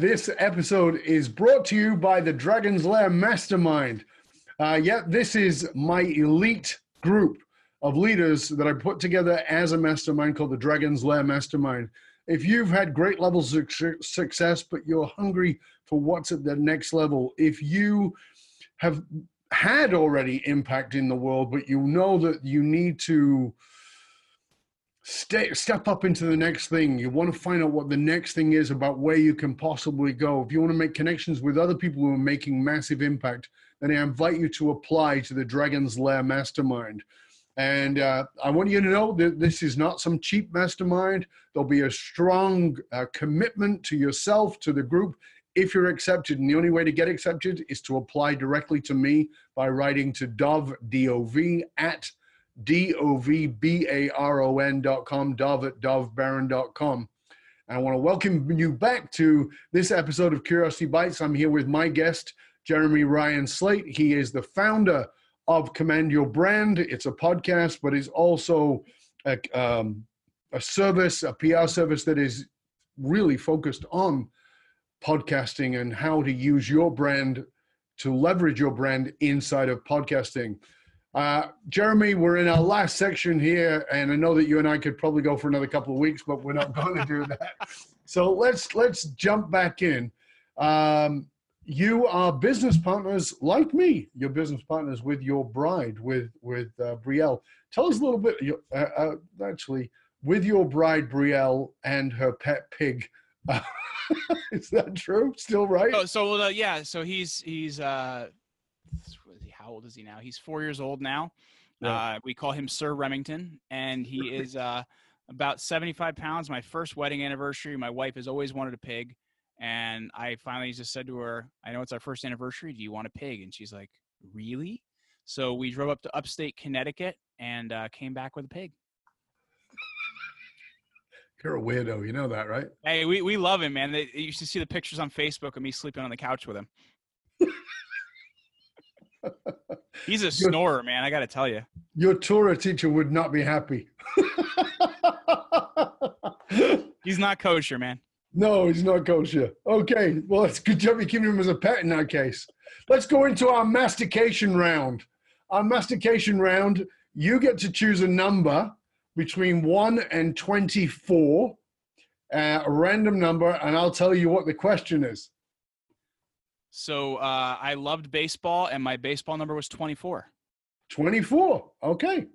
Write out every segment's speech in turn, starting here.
this episode is brought to you by the Dragon's Lair Mastermind. Uh, yeah, this is my elite group of leaders that I put together as a mastermind called the Dragon's Lair Mastermind. If you've had great levels of success, but you're hungry for what's at the next level, if you have had already impact in the world, but you know that you need to stay, step up into the next thing. You want to find out what the next thing is about where you can possibly go. If you want to make connections with other people who are making massive impact, then I invite you to apply to the Dragon's Lair Mastermind. And uh, I want you to know that this is not some cheap mastermind. There'll be a strong uh, commitment to yourself, to the group, if you're accepted. And the only way to get accepted is to apply directly to me by writing to Dov, D-O-V, at D-O-V-B-A-R-O-N dot com, Dov at com. I want to welcome you back to this episode of Curiosity Bites. I'm here with my guest, Jeremy Ryan Slate. He is the founder of Command Your Brand. It's a podcast, but it's also a, um, a service, a PR service that is really focused on podcasting and how to use your brand to leverage your brand inside of podcasting. Uh, Jeremy, we're in our last section here, and I know that you and I could probably go for another couple of weeks, but we're not going to do that. So let's let's jump back in. Um, you are business partners like me. You're business partners with your bride, with with uh, Brielle. Tell us a little bit. Uh, uh, actually, with your bride Brielle and her pet pig. is that true? Still right? Oh, so uh, yeah. So he's he's uh, how old is he now? He's four years old now. Uh, we call him Sir Remington, and he is uh, about 75 pounds. My first wedding anniversary, my wife has always wanted a pig. And I finally just said to her, I know it's our first anniversary. Do you want a pig? And she's like, Really? So we drove up to upstate Connecticut and uh, came back with a pig. You're a weirdo. You know that, right? Hey, we, we love him, man. They, you used to see the pictures on Facebook of me sleeping on the couch with him. He's a snorer, man. I got to tell you. Your Torah teacher would not be happy. he's not kosher, man. No, he's not kosher. Okay, well, it's good job you keeping him as a pet in that case. Let's go into our mastication round. Our mastication round, you get to choose a number between 1 and 24, uh, a random number, and I'll tell you what the question is. So uh, I loved baseball, and my baseball number was 24. 24. Okay.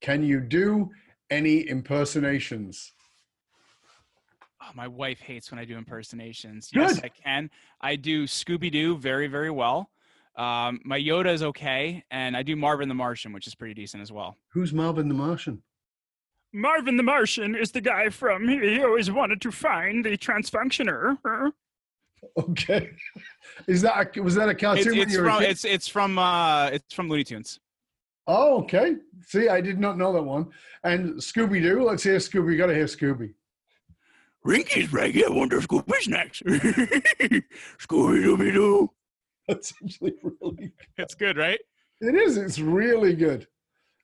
Can you do any impersonations? Oh, my wife hates when I do impersonations. Good. Yes, I can. I do Scooby Doo very, very well. Um, my Yoda is okay, and I do Marvin the Martian, which is pretty decent as well. Who's Marvin the Martian? Marvin the Martian is the guy from he always wanted to find the transfunctioner. Okay, is that a, was that a cartoon? It's, it's from it's it's from uh it's from Looney Tunes. Oh, okay. See, I did not know that one. And Scooby Doo. Let's hear Scooby. Got to hear Scooby. Rinky's right. Yeah, wonder Scooby snacks. Scooby Dooby Doo. That's actually really. Good. It's good, right? It is. It's really good.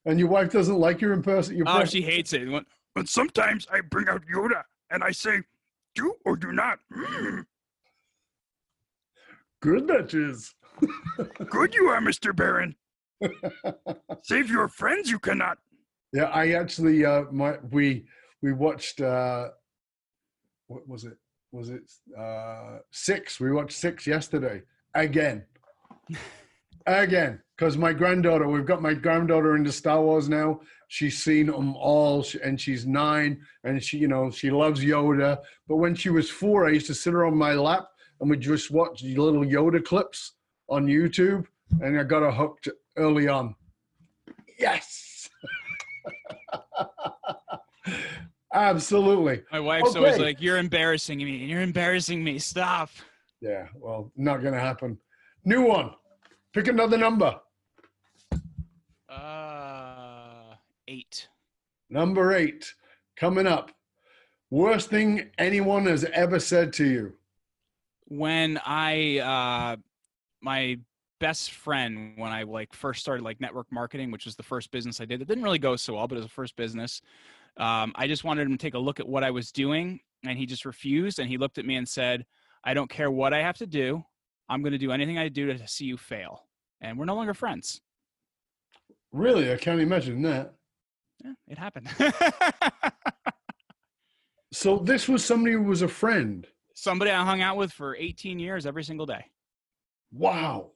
And your wife doesn't like your imperson. Your oh, she hates it. But sometimes I bring out Yoda and I say, "Do or do not." Mm. Good that is. Good you are, Mister Baron. Save your friends, you cannot. Yeah, I actually uh my we we watched uh what was it? Was it uh six? We watched six yesterday. Again. Again. Because my granddaughter, we've got my granddaughter into Star Wars now. She's seen them all and she's nine and she, you know, she loves Yoda. But when she was four, I used to sit her on my lap and we just watched little Yoda clips on YouTube and I got her hooked early on. Yes. Absolutely. My wife's okay. always like, "You're embarrassing me. You're embarrassing me. Stop." Yeah, well, not gonna happen. New one. Pick another number. Uh, eight. Number eight coming up. Worst thing anyone has ever said to you. When I, uh, my best friend, when I like first started like network marketing, which was the first business I did, it didn't really go so well, but it was the first business. Um, I just wanted him to take a look at what I was doing, and he just refused. And he looked at me and said, I don't care what I have to do. I'm going to do anything I do to see you fail. And we're no longer friends. Really, I can't imagine that. Yeah, it happened. So this was somebody who was a friend. Somebody I hung out with for 18 years every single day. Wow.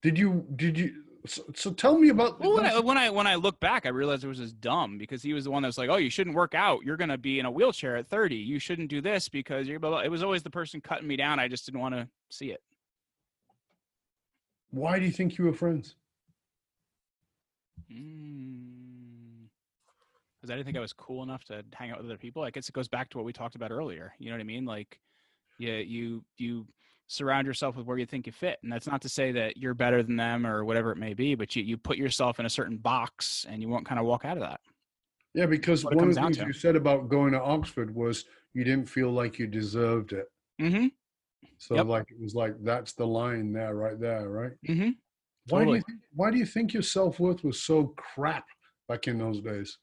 Did you did you so, so tell me about Well, when I, when I when I look back, I realized it was just dumb because he was the one that was like, "Oh, you shouldn't work out. You're going to be in a wheelchair at 30. You shouldn't do this because you're." Blah, blah. It was always the person cutting me down. I just didn't want to see it. Why do you think you were friends? Mm. Because I didn't think I was cool enough to hang out with other people. I guess it goes back to what we talked about earlier. You know what I mean? Like, yeah, you you surround yourself with where you think you fit, and that's not to say that you're better than them or whatever it may be, but you you put yourself in a certain box, and you won't kind of walk out of that. Yeah, because one of the things to. you said about going to Oxford was you didn't feel like you deserved it. Mm-hmm. So Yep. like it was like that's the line there, right there, right? Mm-hmm. Why do you think, why do you think your self worth was so crap back in those days?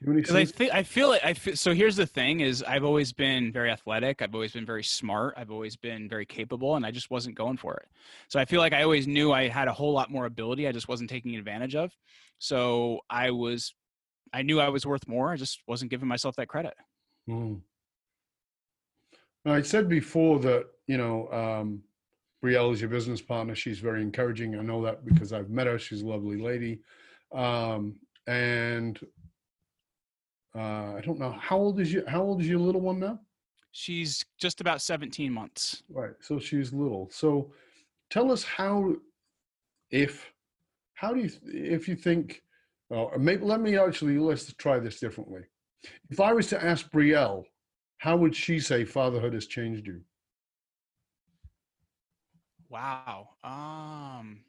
You have any Because I think I feel it. I feel, so. Here's the thing: is I've always been very athletic. I've always been very smart. I've always been very capable, and I just wasn't going for it. So I feel like I always knew I had a whole lot more ability. I just wasn't taking advantage of. So I was, I knew I was worth more. I just wasn't giving myself that credit. Mm. Now, I said before that you know um, Brielle is your business partner. She's very encouraging. I know that because I've met her. She's a lovely lady, um, and uh, I don't know how old is you. How old is your little one now? She's just about 17 months. Right. So she's little. So tell us how, if, how do you, if you think, oh, maybe let me actually, let's try this differently. If I was to ask Brielle, how would she say fatherhood has changed you? Wow. Um.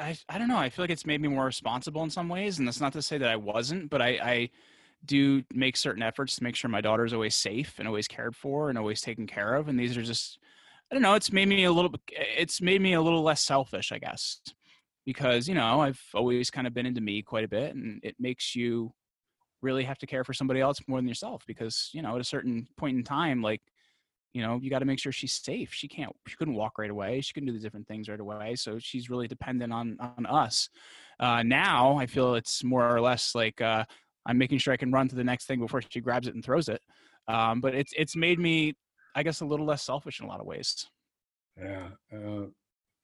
I, I don't know. I feel like it's made me more responsible in some ways, and that's not to say that I wasn't, but I I do make certain efforts to make sure my daughter's always safe and always cared for and always taken care of. And these are just I don't know. It's made me a little. It's made me a little less selfish, I guess, because you know I've always kind of been into me quite a bit, and it makes you really have to care for somebody else more than yourself because you know at a certain point in time like you know you got to make sure she's safe. She can't she couldn't walk right away. She couldn't do the different things right away. So she's really dependent on on us. Uh now i feel it's more or less like uh i'm making sure i can run to the next thing before she grabs it and throws it. Um but it's it's made me i guess a little less selfish in a lot of ways. Yeah. Uh,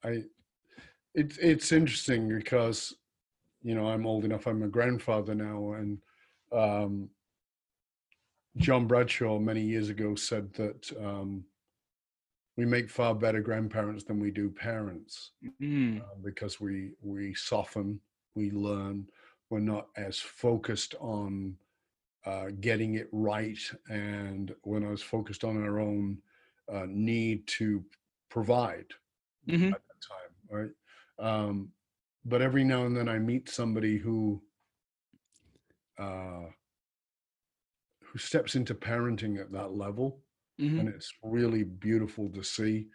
I, it's, it's interesting because, you know, I'm old enough, I'm a grandfather now and, um, John Bradshaw many years ago said that um, we make far better grandparents than we do parents mm, uh, because we we soften, we learn, we're not as focused on uh, getting it right, and when I was focused on our own uh, need to provide mhm, at that time, right? Um, but every now and then I meet somebody who uh, who steps into parenting at that level, mhm, and it's really beautiful to see.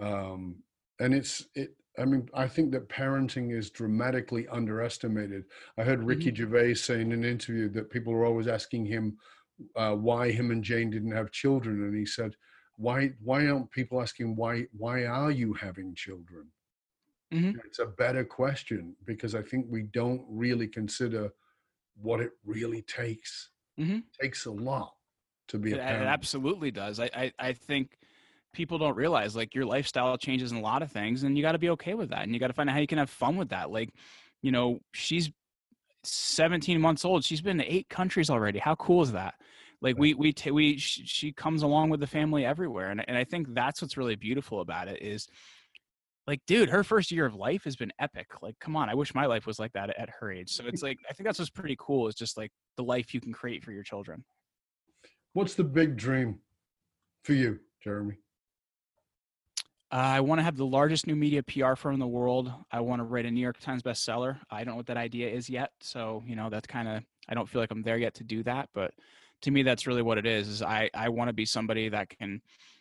Um, and it's it. I mean, I think that parenting is dramatically underestimated. I heard Ricky Gervais say in an interview that people are always asking him uh, why him and Jane didn't have children, and he said, "Why? Why aren't people asking why? Why are you having children?" Mhm. It's a better question because I think we don't really consider what it really takes. Mhm. It takes a lot to be It, a parent. it absolutely does. I, I, I think people don't realize like your lifestyle changes in a lot of things and you got to be okay with that. And you got to find out how you can have fun with that. Like, you know, she's 17 months old. She's been to eight countries already. How cool is that? Like we, we, ta we, sh- she comes along with the family everywhere. And, and I think that's what's really beautiful about it is like, dude, her first year of life has been epic. Like, come on. I wish my life was like that at her age. So it's like, I think that's what's pretty cool is just like the life you can create for your children. What's the big dream for you, Jeremy? Uh, I want to have the largest new media PR firm in the world. I want to write a New York Times bestseller. I don't know what that idea is yet, so you know that's kind of I don't feel like I'm there yet to do that. But to me, that's really what it is. Is I I want to be somebody that can,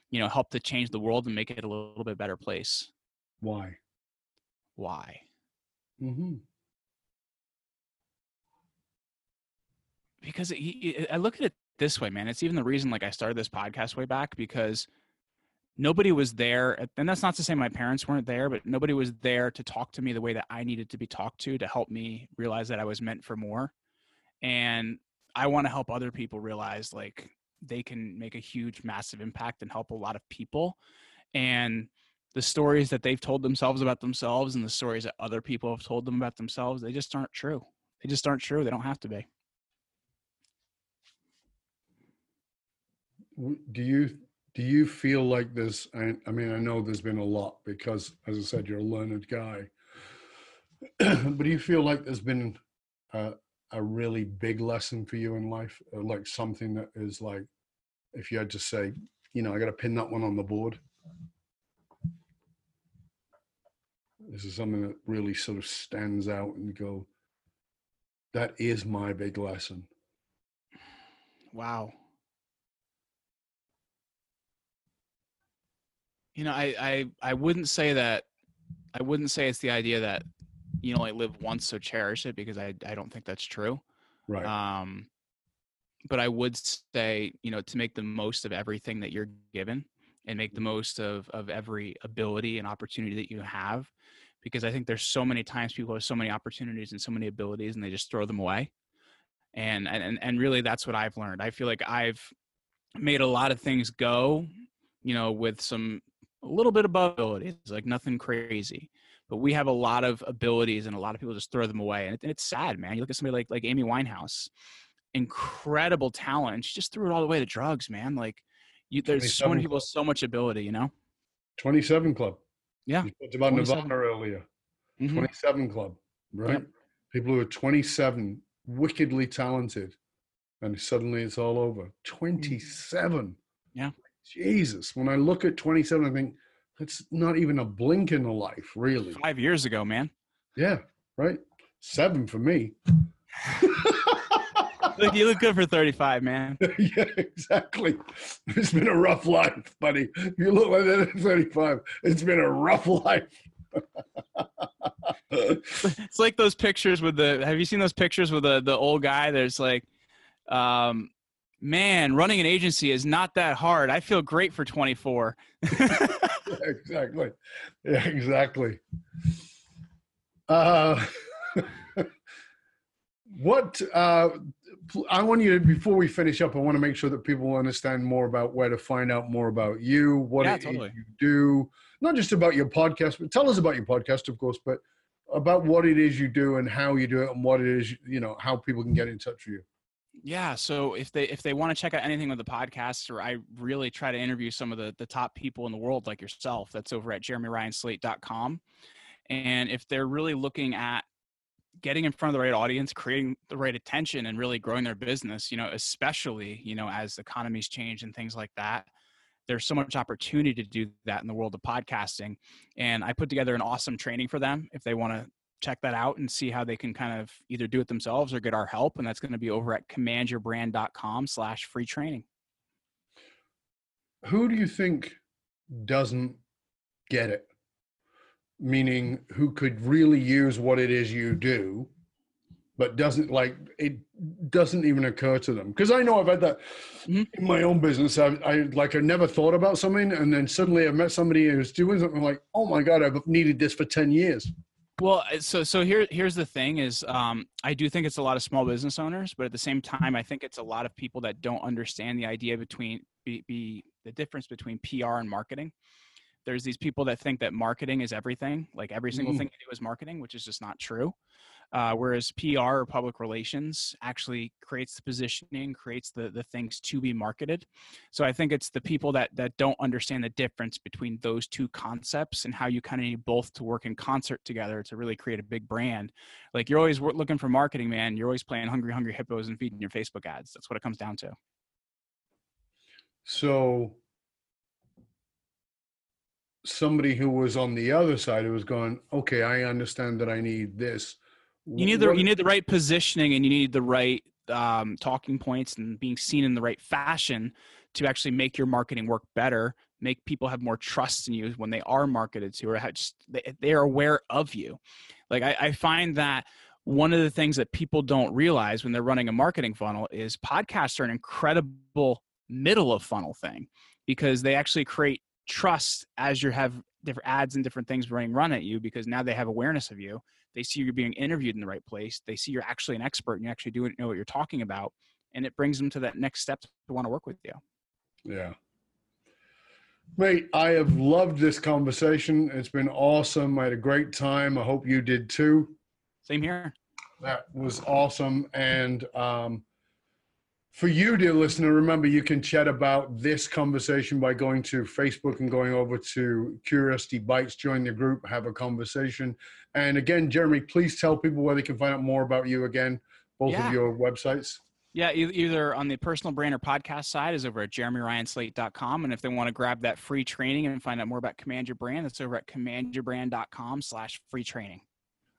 you know, help to change the world and make it a little bit better place. Why? Why? Mm-hmm. because it, it, I look at it this way, man. It's even the reason like I started this podcast way back because nobody was there and that's not to say my parents weren't there but nobody was there to talk to me the way that i needed to be talked to to help me realize that i was meant for more and i want to help other people realize like they can make a huge massive impact and help a lot of people and the stories that they've told themselves about themselves and the stories that other people have told them about themselves they just aren't true. They just aren't true. They don't have to be. Do you do you feel like this? I, I, mean i know there's been a lot because as i said you're a learned guy but do you feel like there's been a, a really big lesson for you in life? Like something that is like if you had to say you know i got to pin that one on the board this is something that really sort of stands out and go that is my big lesson wow You know, I, I I wouldn't say that. I wouldn't say it's the idea that you only live once, so cherish it because I I don't think that's true. Right. Um, but I would say you know to make the most of everything that you're given and make the mm-hmm. most of of every ability and opportunity that you have because I think there's so many times people have so many opportunities and so many abilities and they just throw them away. And and and really that's what I've learned. I feel like I've made a lot of things go, you know, with some a little bit above abilities, like nothing crazy. But we have a lot of abilities, and a lot of people just throw them away, and, it, and it's sad, man. You look at somebody like like Amy Winehouse, incredible talent. She just threw it all the way to drugs, man. Like you, there's so many people with so much ability, you know. Twenty Seven Club. Yeah. You talked about Nirvana earlier. Mm-hmm. Twenty Seven Club, right? Yep. People who are 27, wickedly talented, and suddenly it's all over. 27. Yeah. Jesus, when I look at 27, I think that's not even a blink in the life, really. Five years ago, man. Yeah, right. Seven for me. look, you look good for 35, man. yeah, exactly. It's been a rough life, buddy. You look like that at 35. It's been a rough life. it's like those pictures with the have you seen those pictures with the the old guy there's like um man, running an agency is not that hard. I feel great for 24. yeah, exactly. Yeah, exactly. Uh, what uh, I want you to, before we finish up, I want to make sure that people understand more about where to find out more about you, what yeah, it totally. you do, not just about your podcast, but tell us about your podcast, of course, but about what it is you do and how you do it and what it is, you know, how people can get in touch with you. Yeah, so if they if they want to check out anything with the podcast, or I really try to interview some of the the top people in the world like yourself, that's over at jeremyryanslate.com. And if they're really looking at getting in front of the right audience, creating the right attention, and really growing their business, you know, especially you know as economies change and things like that, there's so much opportunity to do that in the world of podcasting. And I put together an awesome training for them if they want to check that out and see how they can kind of either do it themselves or get our help. And that's going to be over at commandyourbrand.com slash free training. Who do you think doesn't get it? Meaning who could really use what it is you do, but doesn't like it doesn't even occur to them. Because I know I've had that mm-hmm. in my own business. I, I like I never thought about something, and then suddenly I met somebody who's doing something like, oh my god, I've needed this for ten years. Well, uh, so so here here's the thing is um, I do think it's a lot of small business owners, but at the same time, I think it's a lot of people that don't understand the idea between be, be the difference between PR and marketing. There's these people that think that marketing is everything, like every single mm. thing you do is marketing, which is just not true. Uh, whereas PR or public relations actually creates the positioning, creates the the things to be marketed. So I think it's the people that that don't understand the difference between those two concepts and how you kind of need both to work in concert together to really create a big brand. Like you're always looking for marketing, man. You're always playing hungry, hungry hippos and feeding your Facebook ads. That's what it comes down to. So somebody who was on the other side who was going, okay, I understand that I need this. You need the you need the right positioning and you need the right um, talking points and being seen in the right fashion to actually make your marketing work better make people have more trust in you when they are marketed to or just they, they are aware of you. Like I, I find that one of the things that people don't realize when they're running a marketing funnel is podcasts are an incredible middle of funnel thing because they actually create trust as you have different ads and different things running run at you because now they have awareness of you they see you're being interviewed in the right place they see you're actually an expert and you actually do know what you're talking about and it brings them to that next step to want to work with you yeah Mate, I have loved this conversation. It's been awesome. I had a great time. I hope you did too. Same here. That was awesome. And um, for you, dear listener, remember you can chat about this conversation by going to Facebook and going over to Curiosity Bites, join the group, have a conversation. And again, Jeremy, please tell people where they can find out more about you again, both yeah. of your websites. Yeah, either on the personal brand or podcast side is over at jeremyryanslate.com. And if they want to grab that free training and find out more about Command Your Brand, that's over at commandyourbrand.com slash free training.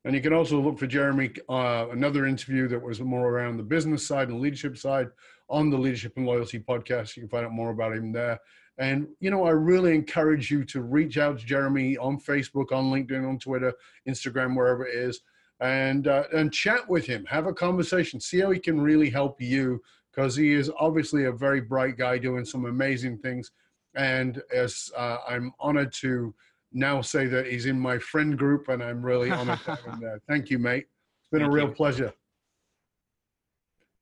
And you can also look for Jeremy, uh, another interview that was more around the business side and leadership side on the Leadership and Loyalty podcast. You can find out more about him there. And, you know, I really encourage you to reach out to Jeremy on Facebook, on LinkedIn, on Twitter, Instagram, wherever it is and uh, and chat with him, have a conversation, see how he can really help you because he is obviously a very bright guy doing some amazing things. And as uh, I'm honored to now say that he's in my friend group, and I'm really honored to have him there. Thank you, mate. It's been Thank a real you. pleasure.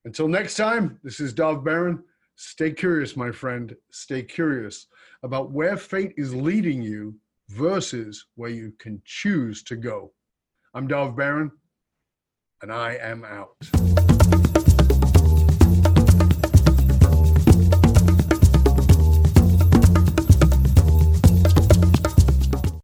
Until next time, this is Dov Baron. Stay curious, my friend. Stay curious about where fate is leading you versus where you can choose to go. I'm Dov Baron, and I am out.